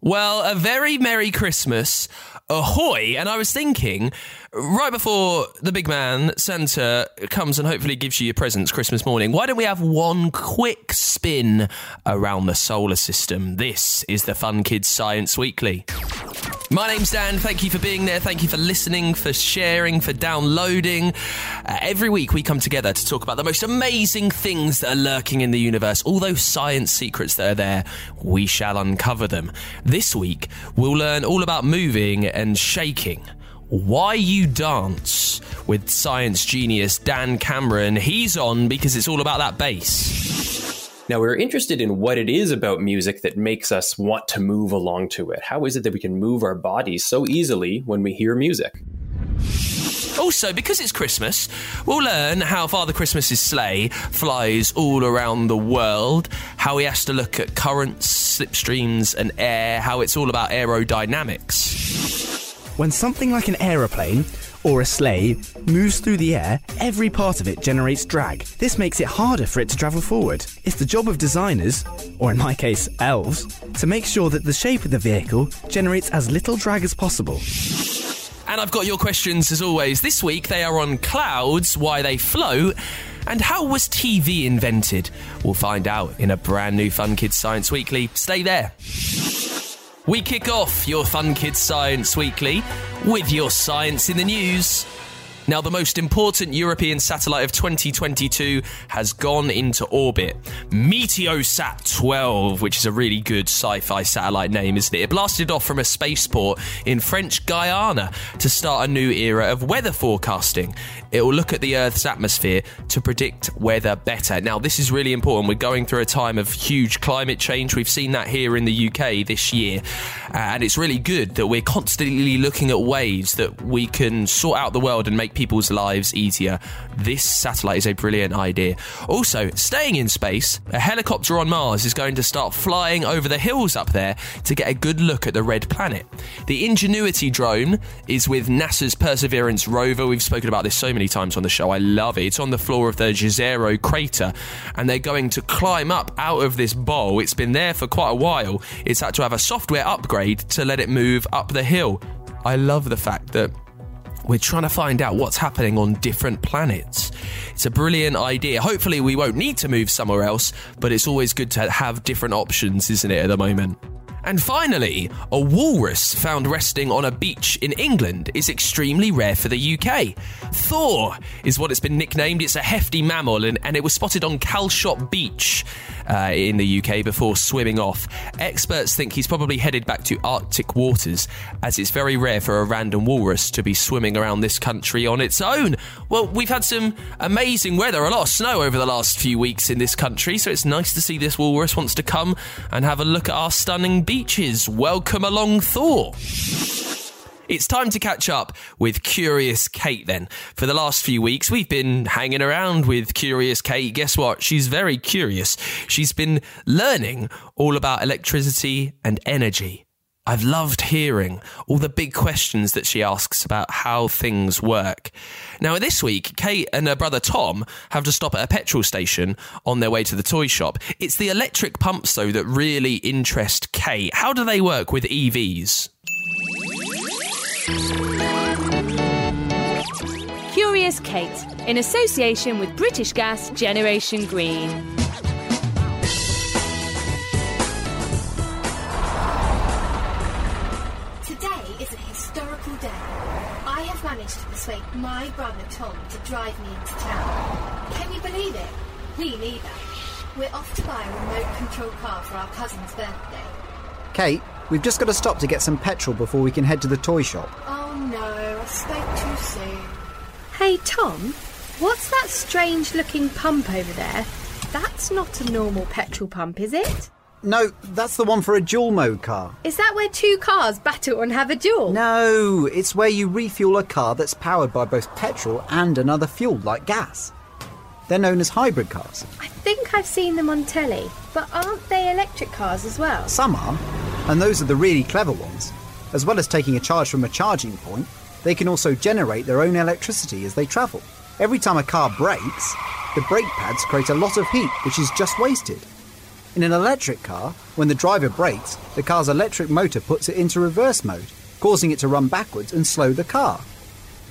Well, a very Merry Christmas. Ahoy! And I was thinking, right before the big man, Santa, comes and hopefully gives you your presents Christmas morning, why don't we have one quick spin around the solar system? This is the Fun Kids Science Weekly. My name's Dan. Thank you for being there. Thank you for listening, for sharing, for downloading. Uh, every week we come together to talk about the most amazing things that are lurking in the universe, all those science secrets that are there. We shall uncover them. This week we'll learn all about moving and shaking. Why You Dance with science genius Dan Cameron. He's on because it's all about that bass. Now, we're interested in what it is about music that makes us want to move along to it. How is it that we can move our bodies so easily when we hear music? Also, because it's Christmas, we'll learn how Father Christmas's sleigh flies all around the world, how he has to look at currents, slipstreams, and air, how it's all about aerodynamics. When something like an aeroplane or a sleigh moves through the air, every part of it generates drag. This makes it harder for it to travel forward. It's the job of designers, or in my case, elves, to make sure that the shape of the vehicle generates as little drag as possible. And I've got your questions as always. This week they are on clouds, why they float, and how was TV invented? We'll find out in a brand new Fun Kids Science Weekly. Stay there. We kick off your Fun Kids Science Weekly with your science in the news. Now, the most important European satellite of 2022 has gone into orbit. Meteosat 12, which is a really good sci fi satellite name, isn't it? It blasted off from a spaceport in French Guiana to start a new era of weather forecasting. It will look at the Earth's atmosphere to predict weather better. Now, this is really important. We're going through a time of huge climate change. We've seen that here in the UK this year. Uh, and it's really good that we're constantly looking at ways that we can sort out the world and make people's lives easier. This satellite is a brilliant idea. Also, staying in space, a helicopter on Mars is going to start flying over the hills up there to get a good look at the red planet. The Ingenuity drone is with NASA's Perseverance rover. We've spoken about this so many times on the show. I love it. It's on the floor of the Jezero crater, and they're going to climb up out of this bowl. It's been there for quite a while. It's had to have a software upgrade to let it move up the hill. I love the fact that we're trying to find out what's happening on different planets. It's a brilliant idea. Hopefully, we won't need to move somewhere else, but it's always good to have different options, isn't it, at the moment? And finally, a walrus found resting on a beach in England is extremely rare for the UK. Thor is what it's been nicknamed. It's a hefty mammal and, and it was spotted on Calshot Beach uh, in the UK before swimming off. Experts think he's probably headed back to Arctic waters, as it's very rare for a random walrus to be swimming around this country on its own. Well, we've had some amazing weather, a lot of snow over the last few weeks in this country, so it's nice to see this walrus wants to come and have a look at our stunning beaches. Welcome along, Thor. It's time to catch up with Curious Kate then. For the last few weeks, we've been hanging around with Curious Kate. Guess what? She's very curious. She's been learning all about electricity and energy. I've loved hearing all the big questions that she asks about how things work. Now, this week, Kate and her brother Tom have to stop at a petrol station on their way to the toy shop. It's the electric pumps, though, that really interest Kate. How do they work with EVs? Curious Kate, in association with British Gas Generation Green. Managed persuade my brother Tom to drive me into town. Can you believe it? Me neither. We're off to buy a remote control car for our cousin's birthday. Kate, we've just got to stop to get some petrol before we can head to the toy shop. Oh no, I spoke too soon. Hey, Tom, what's that strange looking pump over there? That's not a normal petrol pump, is it? No, that's the one for a dual mode car. Is that where two cars battle and have a duel? No, it's where you refuel a car that's powered by both petrol and another fuel like gas. They're known as hybrid cars. I think I've seen them on telly, but aren't they electric cars as well? Some are, and those are the really clever ones. As well as taking a charge from a charging point, they can also generate their own electricity as they travel. Every time a car brakes, the brake pads create a lot of heat which is just wasted. In an electric car, when the driver brakes, the car's electric motor puts it into reverse mode, causing it to run backwards and slow the car.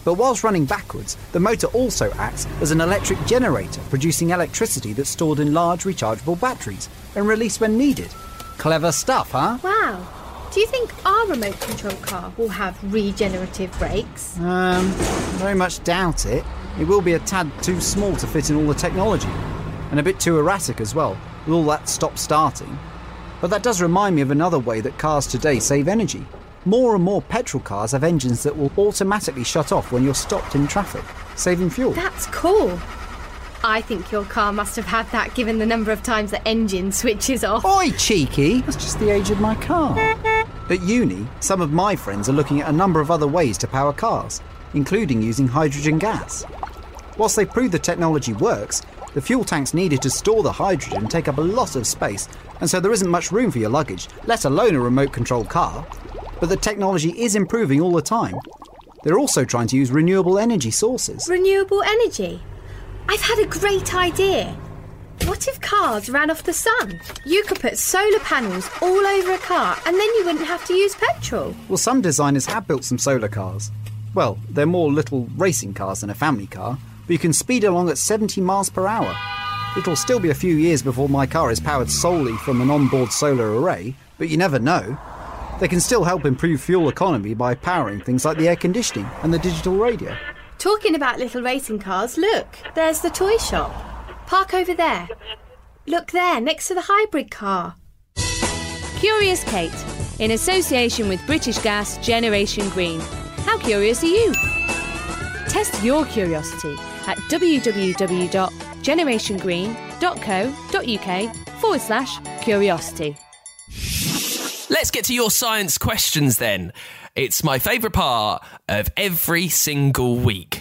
But whilst running backwards, the motor also acts as an electric generator, producing electricity that's stored in large rechargeable batteries and released when needed. Clever stuff, huh? Wow. Do you think our remote control car will have regenerative brakes? Um, very much doubt it. It will be a tad too small to fit in all the technology, and a bit too erratic as well, with all that stop starting. But that does remind me of another way that cars today save energy. More and more petrol cars have engines that will automatically shut off when you're stopped in traffic, saving fuel. That's cool. I think your car must have had that given the number of times the engine switches off. Oi, cheeky! That's just the age of my car. At uni, some of my friends are looking at a number of other ways to power cars, including using hydrogen gas. Whilst they prove the technology works, the fuel tanks needed to store the hydrogen take up a lot of space, and so there isn't much room for your luggage, let alone a remote controlled car. But the technology is improving all the time. They're also trying to use renewable energy sources. Renewable energy. I've had a great idea. What if cars ran off the sun? You could put solar panels all over a car and then you wouldn't have to use petrol. Well, some designers have built some solar cars. Well, they're more little racing cars than a family car, but you can speed along at 70 miles per hour. It'll still be a few years before my car is powered solely from an onboard solar array, but you never know. They can still help improve fuel economy by powering things like the air conditioning and the digital radio. Talking about little racing cars, look, there's the toy shop. Park over there. Look there, next to the hybrid car. Curious Kate, in association with British Gas Generation Green. How curious are you? Test your curiosity at www.generationgreen.co.uk forward slash curiosity. Let's get to your science questions then. It's my favourite part of every single week.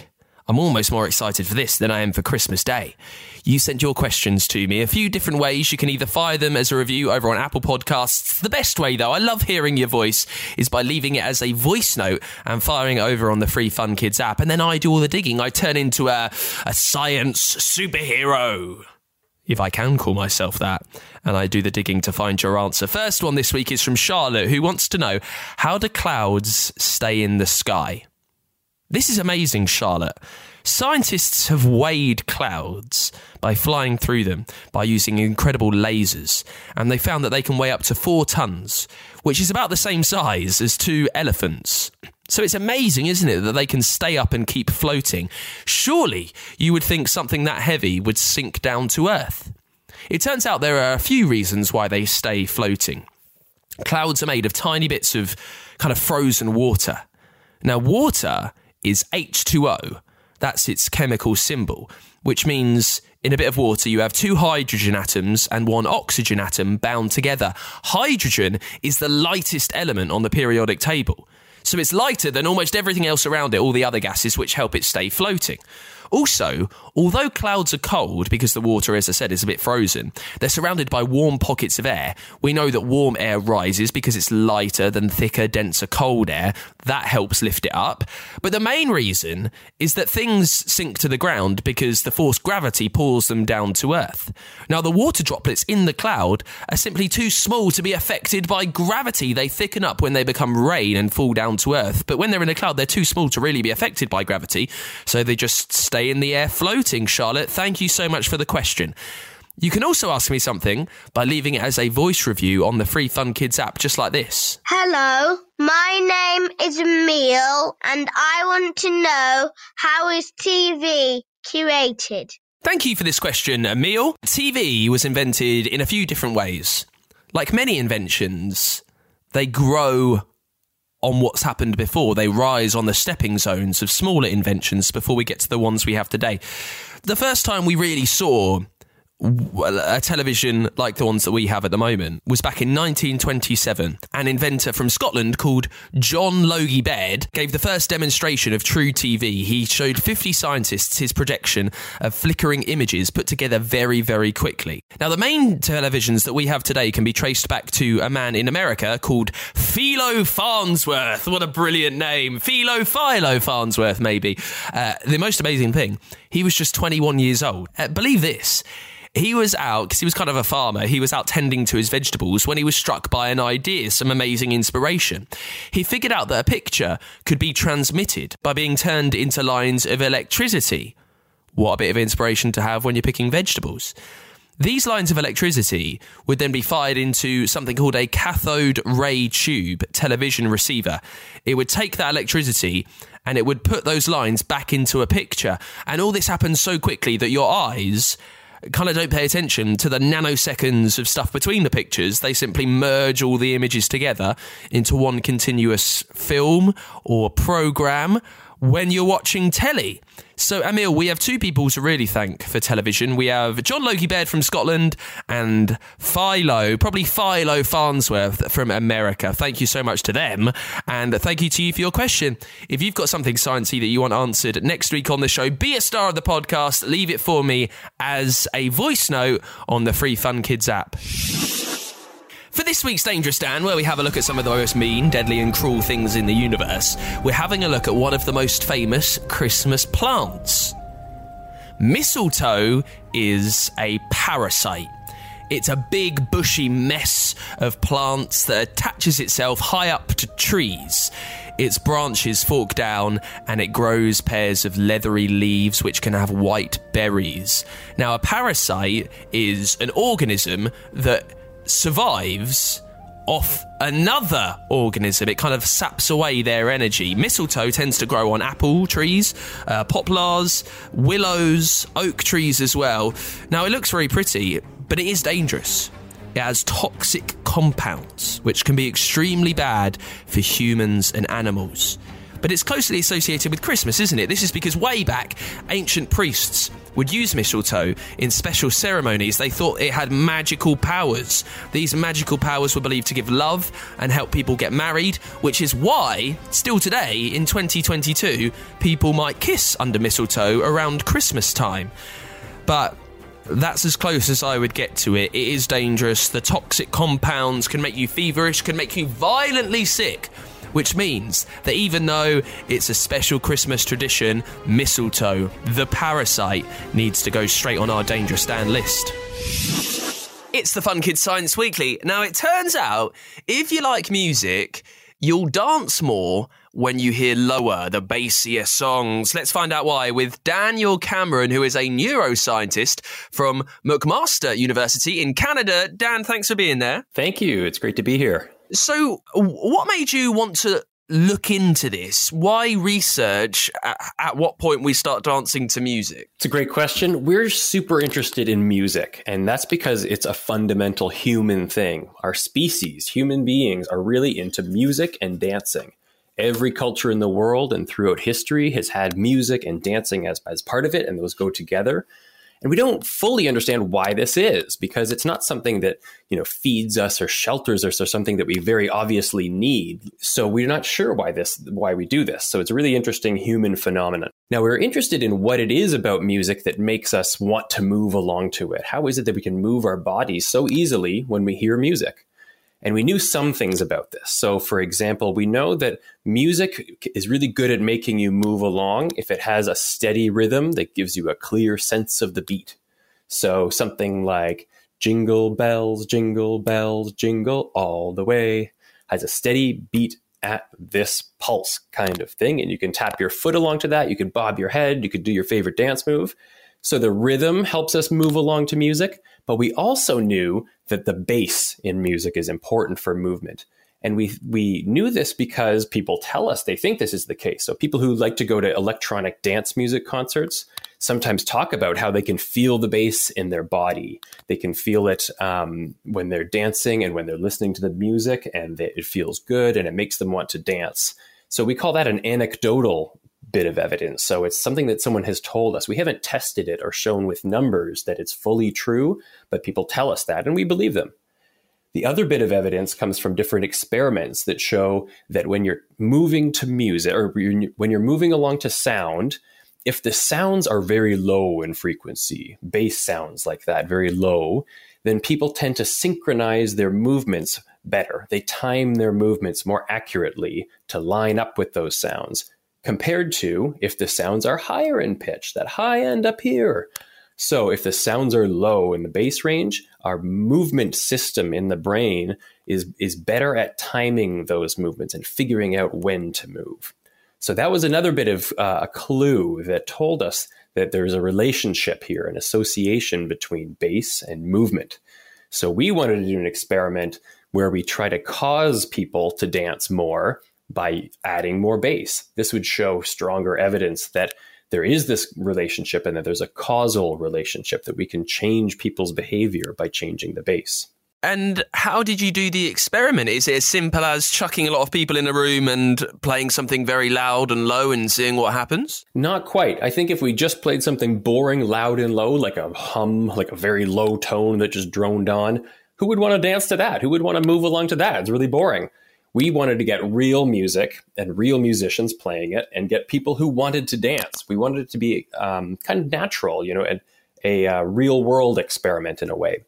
I'm almost more excited for this than I am for Christmas Day. You sent your questions to me a few different ways. You can either fire them as a review over on Apple Podcasts. The best way, though, I love hearing your voice, is by leaving it as a voice note and firing over on the free Fun Kids app. And then I do all the digging. I turn into a, a science superhero if I can call myself that, and I do the digging to find your answer. First one this week is from Charlotte, who wants to know how do clouds stay in the sky? This is amazing, Charlotte. Scientists have weighed clouds by flying through them by using incredible lasers, and they found that they can weigh up to four tons, which is about the same size as two elephants. So it's amazing, isn't it, that they can stay up and keep floating? Surely you would think something that heavy would sink down to Earth. It turns out there are a few reasons why they stay floating. Clouds are made of tiny bits of kind of frozen water. Now, water is H2O. That's its chemical symbol, which means in a bit of water you have two hydrogen atoms and one oxygen atom bound together. Hydrogen is the lightest element on the periodic table. So it's lighter than almost everything else around it, all the other gases which help it stay floating. Also, although clouds are cold because the water, as I said, is a bit frozen, they're surrounded by warm pockets of air. We know that warm air rises because it's lighter than thicker, denser, cold air. That helps lift it up. But the main reason is that things sink to the ground because the force gravity pulls them down to Earth. Now, the water droplets in the cloud are simply too small to be affected by gravity. They thicken up when they become rain and fall down to Earth. But when they're in a cloud, they're too small to really be affected by gravity. So they just stay in the air floating, Charlotte. Thank you so much for the question. You can also ask me something by leaving it as a voice review on the free Fun Kids app, just like this. Hello, my name is Emil, and I want to know how is TV curated? Thank you for this question, Emil. TV was invented in a few different ways. Like many inventions, they grow on what's happened before. They rise on the stepping zones of smaller inventions before we get to the ones we have today. The first time we really saw a television like the ones that we have at the moment was back in 1927. An inventor from Scotland called John Logie Baird gave the first demonstration of true TV. He showed 50 scientists his projection of flickering images put together very, very quickly. Now, the main televisions that we have today can be traced back to a man in America called Philo Farnsworth. What a brilliant name! Philo Philo Farnsworth, maybe. Uh, the most amazing thing, he was just 21 years old. Uh, believe this he was out because he was kind of a farmer. He was out tending to his vegetables when he was struck by an idea, some amazing inspiration. He figured out that a picture could be transmitted by being turned into lines of electricity. What a bit of inspiration to have when you're picking vegetables. These lines of electricity would then be fired into something called a cathode ray tube television receiver. It would take that electricity and it would put those lines back into a picture. And all this happens so quickly that your eyes kind of don't pay attention to the nanoseconds of stuff between the pictures. They simply merge all the images together into one continuous film or program when you're watching telly. So, Emil, we have two people to really thank for television. We have John Logie Baird from Scotland and Philo, probably Philo Farnsworth from America. Thank you so much to them. And thank you to you for your question. If you've got something sciencey that you want answered next week on the show, be a star of the podcast. Leave it for me as a voice note on the Free Fun Kids app. For this week's Dangerous Dan, where we have a look at some of the most mean, deadly, and cruel things in the universe, we're having a look at one of the most famous Christmas plants. Mistletoe is a parasite. It's a big, bushy mess of plants that attaches itself high up to trees. Its branches fork down and it grows pairs of leathery leaves which can have white berries. Now, a parasite is an organism that survives off another organism. It kind of saps away their energy. Mistletoe tends to grow on apple trees, uh, poplars, willows, oak trees as well. Now, it looks very pretty, but it is dangerous. It has toxic compounds, which can be extremely bad for humans and animals. But it's closely associated with Christmas, isn't it? This is because way back, ancient priests would use mistletoe in special ceremonies. They thought it had magical powers. These magical powers were believed to give love and help people get married, which is why, still today, in 2022, people might kiss under mistletoe around Christmas time. But that's as close as I would get to it. It is dangerous. The toxic compounds can make you feverish, can make you violently sick which means that even though it's a special Christmas tradition, mistletoe, the parasite, needs to go straight on our Dangerous Dan list. It's the Fun Kids Science Weekly. Now, it turns out if you like music, you'll dance more when you hear lower, the bassier songs. Let's find out why with Daniel Cameron, who is a neuroscientist from McMaster University in Canada. Dan, thanks for being there. Thank you. It's great to be here. So, what made you want to look into this? Why research? At, what point we start dancing to music? It's a great question. We're super interested in music, and that's because it's a fundamental human thing. Our species, human beings, are really into music and dancing. Every culture in the world and throughout history has had music and dancing as, as part of it, and those go together. And we don't fully understand why this is because it's not something that, you know, feeds us or shelters us or something that we very obviously need. So we're not sure why this why we do this. So it's a really interesting human phenomenon. Now we're interested in what it is about music that makes us want to move along to it. How is it that we can move our bodies so easily when we hear music? And we knew some things about this. So, for example, we know that music is really good at making you move along if it has a steady rhythm that gives you a clear sense of the beat. So, something like Jingle bells, jingle bells, jingle all the way has a steady beat at this pulse kind of thing. And you can tap your foot along to that. You can bob your head. You could do your favorite dance move. So the rhythm helps us move along to music, but we also knew that the bass in music is important for movement. And we we knew this because people tell us they think this is the case. So people who like to go to electronic dance music concerts sometimes talk about how they can feel the bass in their body. They can feel it um, when they're dancing and when they're listening to the music, and it feels good and it makes them want to dance. So we call that an anecdotal bit of evidence. So it's something that someone has told us. We haven't tested it or shown with numbers that it's fully true, but people tell us that and we believe them. The other bit of evidence comes from different experiments that show that when you're moving to music or when you're moving along to sound, if the sounds are very low in frequency, bass sounds like that, very low, then people tend to synchronize their movements better. They time their movements more accurately to line up with those sounds compared to if the sounds are higher in pitch, that high end up here. So if the sounds are low in the bass range, our movement system in the brain is, is better at timing those movements and figuring out when to move. So that was another bit of uh, a clue that told us that there's a relationship here, an association between bass and movement. So we wanted to do an experiment where we try to cause people to dance more by adding more bass. This would show stronger evidence that there is this relationship and that there's a causal relationship that we can change people's behavior by changing the bass. And how did you do the experiment? Is it as simple as chucking a lot of people in a room and playing something very loud and low and seeing what happens? Not quite. I think if we just played something boring, loud and low, like a hum, like a very low tone that just droned on, who would want to dance to that? Who would want to move along to that? It's really boring. We wanted to get real music and real musicians playing it and get people who wanted to dance. We wanted it to be um, kind of natural, you know, and a uh, real world experiment in a way.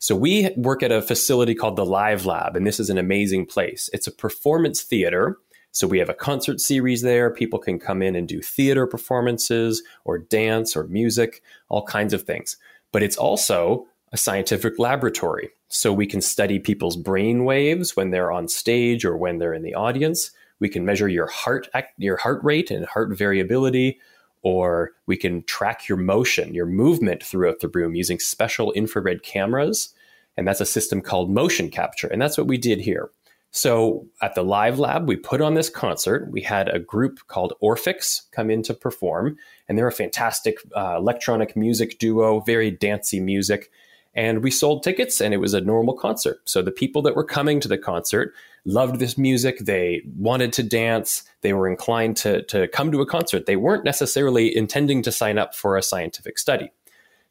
So we work at a facility called the Live Lab, and this is an amazing place. It's a performance theater. So we have a concert series there. People can come in and do theater performances or dance or music, all kinds of things. But it's also a scientific laboratory. So we can study people's brain waves when they're on stage or when they're in the audience. We can measure your heart your heart rate and heart variability, or we can track your motion, your movement throughout the room using special infrared cameras. And that's a system called motion capture. And that's what we did here. So at the live lab, we put on this concert. We had a group called Orphx come in to perform, and they're a fantastic uh, electronic music duo, very dancey music. And we sold tickets and it was a normal concert. So the people that were coming to the concert loved this music. They wanted to dance. They were inclined to, to come to a concert. They weren't necessarily intending to sign up for a scientific study.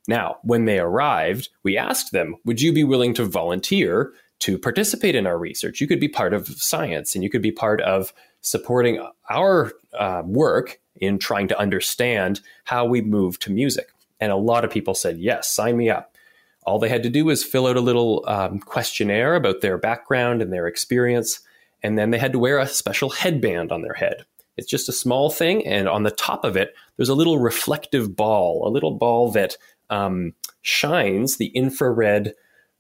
Now, when they arrived, we asked them, Would you be willing to volunteer to participate in our research? You could be part of science and you could be part of supporting our uh, work in trying to understand how we move to music. And a lot of people said, Yes, sign me up. All they had to do was fill out a little um, questionnaire about their background and their experience, and then they had to wear a special headband on their head. It's just a small thing, and on the top of it, there's a little reflective ball, a little ball that um, shines the infrared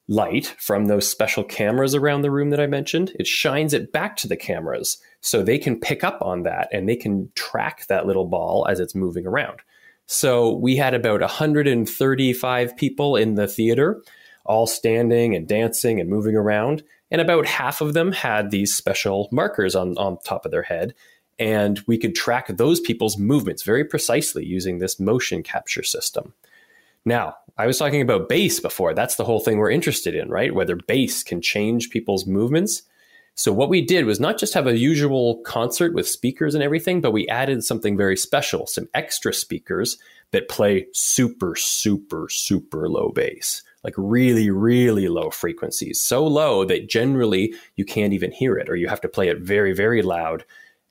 light from those special cameras around the room that I mentioned. It shines it back to the cameras so they can pick up on that and they can track that little ball as it's moving around. So we had about 135 people in the theater, all standing and dancing and moving around. And about half of them had these special markers on, on top of their head. And we could track those people's movements very precisely using this motion capture system. Now, I was talking about bass before. That's the whole thing we're interested in, right? Whether bass can change people's movements. So what we did was not just have a usual concert with speakers and everything, but we added something very special, some extra speakers that play super, super, super low bass, like really, really low frequencies, so low that generally you can't even hear it, or you have to play it very, very loud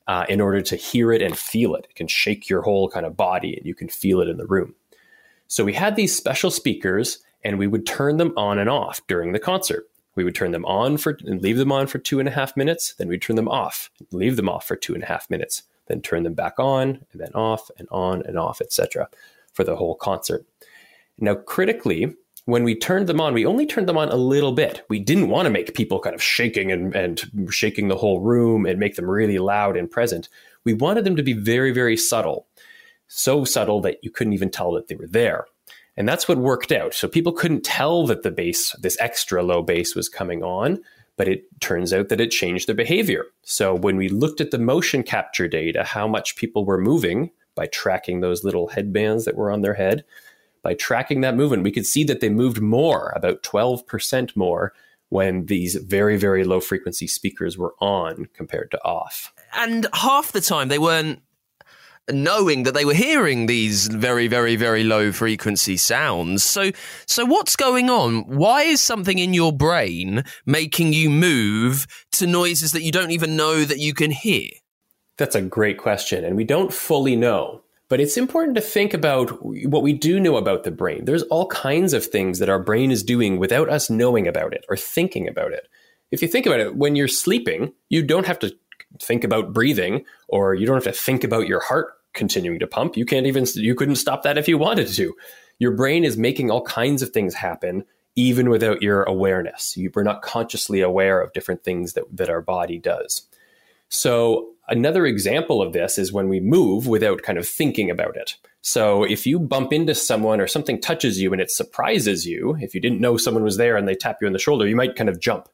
uh, in order to hear it and feel it. It can shake your whole kind of body and you can feel it in the room. So we had these special speakers and we would turn them on and off during the concert. We would turn them on for and leave them on for two and a half minutes. Then we'd turn them off, leave them off for two and a half minutes, then turn them back on and then off and on and off, etc., for the whole concert. Now, critically, when we turned them on, we only turned them on a little bit. We didn't want to make people kind of shaking and, and shaking the whole room and make them really loud and present. We wanted them to be very, very subtle, so subtle that you couldn't even tell that they were there. And that's what worked out. So people couldn't tell that the bass, this extra low bass, was coming on, but it turns out that it changed their behavior. So when we looked at the motion capture data, how much people were moving by tracking those little headbands that were on their head, by tracking that movement, we could see that they moved more, about 12% more, when these very, very low frequency speakers were on compared to off. And half the time they weren't knowing that they were hearing these very, very, very low frequency sounds. So, so what's going on? Why is something in your brain making you move to noises that you don't even know that you can hear? That's a great question, and we don't fully know. But it's important to think about what we do know about the brain. There's all kinds of things that our brain is doing without us knowing about it or thinking about it. If you think about it, when you're sleeping, you don't have to think about breathing or you don't have to think about your heart continuing to pump. You can't even, you couldn't stop that if you wanted to. your brain is making all kinds of things happen even without your awareness. You, we're not consciously aware of different things that, that our body does. So, another example of this is when we move without kind of thinking about it. So, if you bump into someone or something touches you and it surprises you, if you didn't know someone was there and they tap you on the shoulder, you might kind of jump.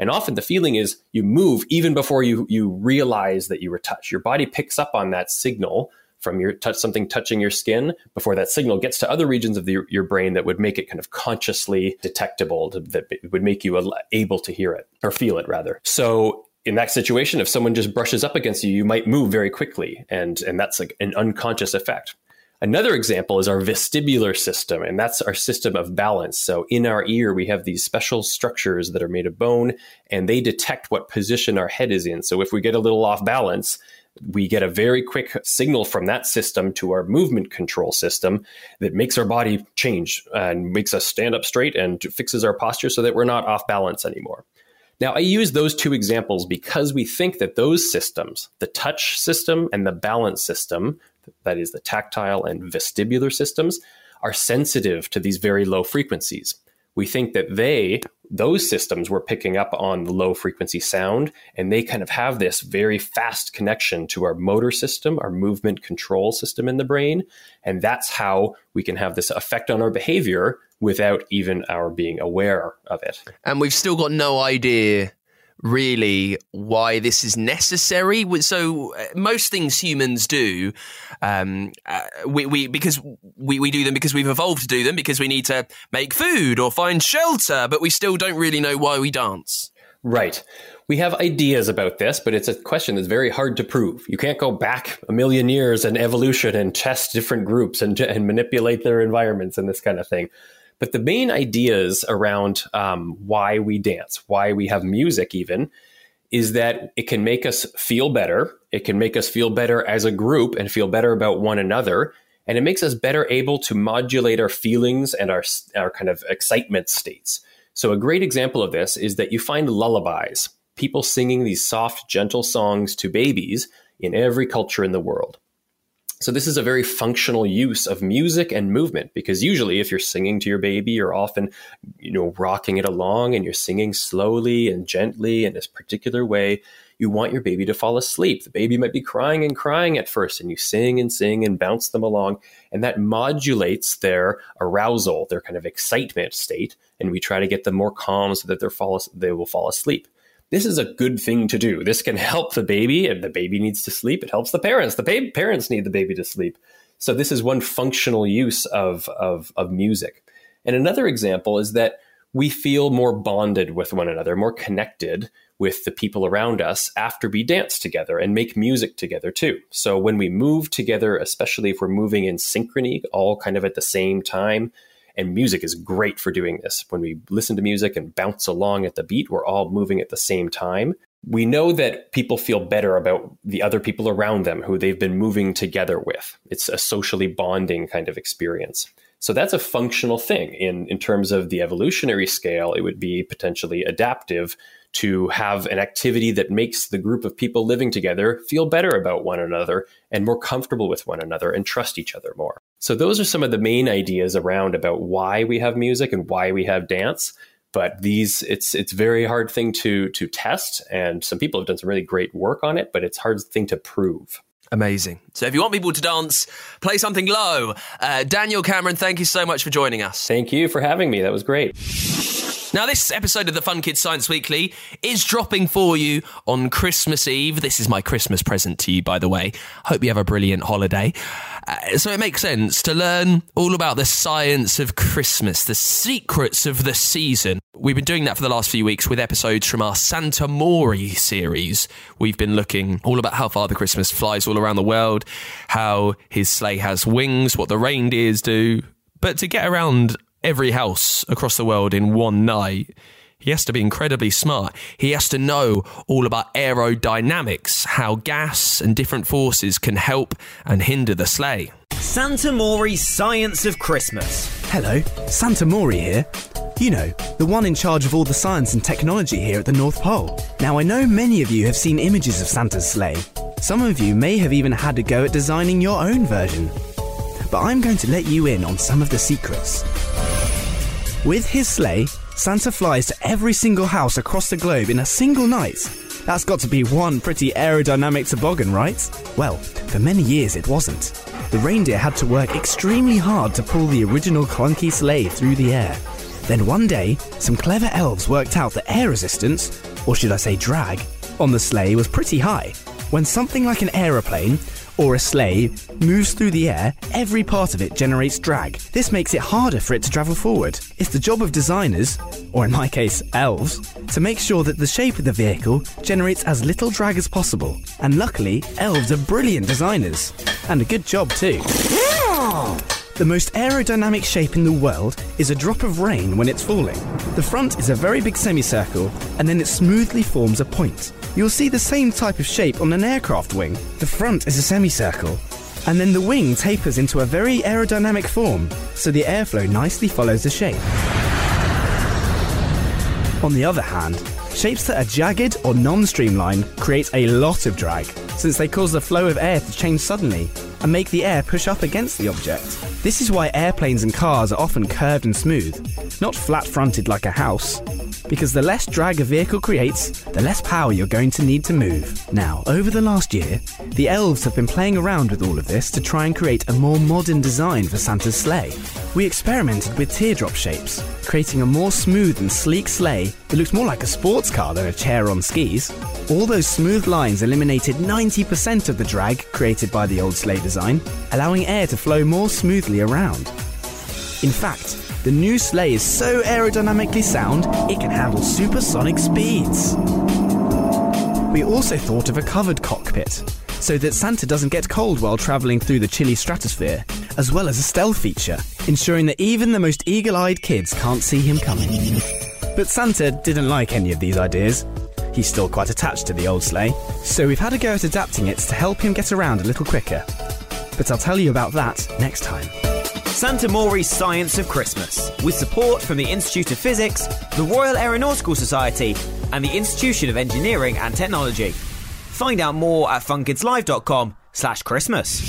And often the feeling is you move even before you, you realize that you were touched. Your body picks up on that signal from your touch something touching your skin before that signal gets to other regions of the, your brain that would make it kind of consciously detectable to, that would make you able to hear it or feel it rather. So in that situation if someone just brushes up against you you might move very quickly. And and that's like an unconscious effect Another example is our vestibular system, and that's our system of balance. So, in our ear, we have these special structures that are made of bone, and they detect what position our head is in. So, if we get a little off balance, we get a very quick signal from that system to our movement control system that makes our body change and makes us stand up straight and fixes our posture so that we're not off balance anymore. Now, I use those two examples because we think that those systems, the touch system and the balance system, that is the tactile and vestibular systems, are sensitive to these very low frequencies. We think that they those systems were picking up on the low frequency sound and they kind of have this very fast connection to our motor system our movement control system in the brain and that's how we can have this effect on our behavior without even our being aware of it. And we've still got no idea really why this is necessary. So uh, most things humans do, um, uh, we, we because we, we do them because we've evolved to do them because we need to make food or find shelter, but we still don't really know why we dance. Right. We have ideas about this, but it's a question that's very hard to prove. You can't go back a million years in evolution and test different groups and, and manipulate their environments and this kind of thing. But the main ideas around um, why we dance, why we have music, even, is that it can make us feel better. It can make us feel better as a group and feel better about one another. And it makes us better able to modulate our feelings and our, our kind of excitement states. So, a great example of this is that you find lullabies, people singing these soft, gentle songs to babies in every culture in the world. So this is a very functional use of music and movement because usually if you're singing to your baby, you're often, you know, rocking it along and you're singing slowly and gently in this particular way. You want your baby to fall asleep. The baby might be crying and crying at first and you sing and sing and bounce them along and that modulates their arousal, their kind of excitement state. And we try to get them more calm so that they're fall, they will fall asleep this is a good thing to do. This can help the baby, and the baby needs to sleep. It helps the parents. The parents need the baby to sleep. So this is one functional use of, of, of music. And another example is that we feel more bonded with one another, more connected with the people around us after we dance together and make music together too. So when we move together, especially if we're moving in synchrony, all kind of at the same time, and music is great for doing this. When we listen to music and bounce along at the beat, we're all moving at the same time. We know that people feel better about the other people around them who they've been moving together with. It's a socially bonding kind of experience. So that's a functional thing. In, in terms of the evolutionary scale, it would be potentially adaptive to have an activity that makes the group of people living together feel better about one another and more comfortable with one another and trust each other more. So those are some of the main ideas around about why we have music and why we have dance. But these, it's it's very hard thing to to test, and some people have done some really great work on it, but it's hard thing to prove. Amazing. So if you want people to dance, play something low. Uh, Daniel Cameron, thank you so much for joining us. Thank you for having me. That was great. Now, this episode of the Fun Kids Science Weekly is dropping for you on Christmas Eve. This is my Christmas present to you, by the way. Hope you have a brilliant holiday. Uh, so, it makes sense to learn all about the science of Christmas, the secrets of the season. We've been doing that for the last few weeks with episodes from our Santa Mori series. We've been looking all about how Father Christmas flies all around the world, how his sleigh has wings, what the reindeers do. But to get around every house across the world in one night. He has to be incredibly smart. He has to know all about aerodynamics, how gas and different forces can help and hinder the sleigh. Santa Mori Science of Christmas. Hello, Santa Mori here. You know, the one in charge of all the science and technology here at the North Pole. Now, I know many of you have seen images of Santa's sleigh. Some of you may have even had a go at designing your own version. but I'm going to let you in on some of the secrets. With his sleigh, Santa flies to every single house across the globe in a single night. That's got to be one pretty aerodynamic toboggan, right? Well, for many years it wasn't. The reindeer had to work extremely hard to pull the original clunky sleigh through the air. Then one day, some clever elves worked out that air resistance, or should I say drag, on the sleigh was pretty high. When something like an aeroplane or a sleigh moves through the air, every part of it generates drag. This makes it harder for it to travel forward. It's the job of designers, or in my case, elves, to make sure that the shape of the vehicle generates as little drag as possible. And luckily, elves are brilliant designers. And a good job too. The most aerodynamic shape in the world is a drop of rain when it's falling. The front is a very big semicircle, and then it smoothly forms a point. You'll see the same type of shape on an aircraft wing. The front is a semicircle, and then the wing tapers into a very aerodynamic form, so the airflow nicely follows the shape. On the other hand, shapes that are jagged or non streamlined create a lot of drag, since they cause the flow of air to change suddenly and make the air push up against the object. This is why airplanes and cars are often curved and smooth, not flat fronted like a house. Because the less drag a vehicle creates, the less power you're going to need to move. Now, over the last year, the elves have been playing around with all of this to try and create a more modern design for Santa's sleigh. We experimented with teardrop shapes, creating a more smooth and sleek sleigh that looks more like a sports car than a chair on skis. All those smooth lines eliminated 90% of the drag created by the old sleigh design, allowing air to flow more smoothly around. In fact, the new sleigh is so aerodynamically sound, it can handle supersonic speeds. We also thought of a covered cockpit, so that Santa doesn't get cold while travelling through the chilly stratosphere, as well as a stealth feature, ensuring that even the most eagle eyed kids can't see him coming. But Santa didn't like any of these ideas. He's still quite attached to the old sleigh, so we've had a go at adapting it to help him get around a little quicker. But I'll tell you about that next time. Santa Mori's Science of Christmas, with support from the Institute of Physics, the Royal Aeronautical Society, and the Institution of Engineering and Technology. Find out more at funkidslive.com slash Christmas.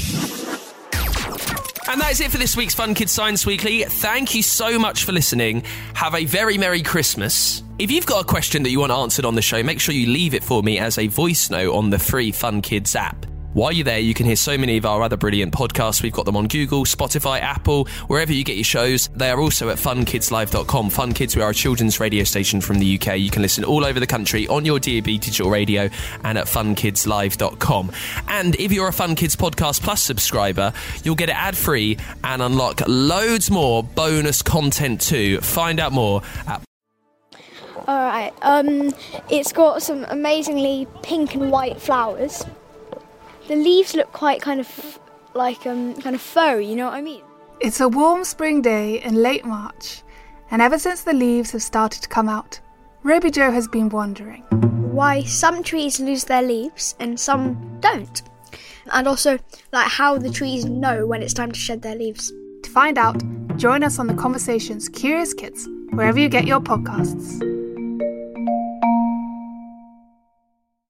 And that is it for this week's Fun Kids Science Weekly. Thank you so much for listening. Have a very Merry Christmas. If you've got a question that you want answered on the show, make sure you leave it for me as a voice note on the free Fun Kids app. While you're there, you can hear so many of our other brilliant podcasts. We've got them on Google, Spotify, Apple, wherever you get your shows. They are also at funkidslive.com. Fun Kids, we are a children's radio station from the UK. You can listen all over the country on your DAB digital radio and at funkidslive.com. And if you're a Fun Kids Podcast Plus subscriber, you'll get it ad free and unlock loads more bonus content too. Find out more at All right. Um, it's got some amazingly pink and white flowers. The leaves look quite kind of like um kind of furry. You know what I mean? It's a warm spring day in late March, and ever since the leaves have started to come out, Ruby Joe has been wondering. Why some trees lose their leaves and some don't, and also like how the trees know when it's time to shed their leaves. To find out, join us on the Conversations Curious Kids, wherever you get your podcasts.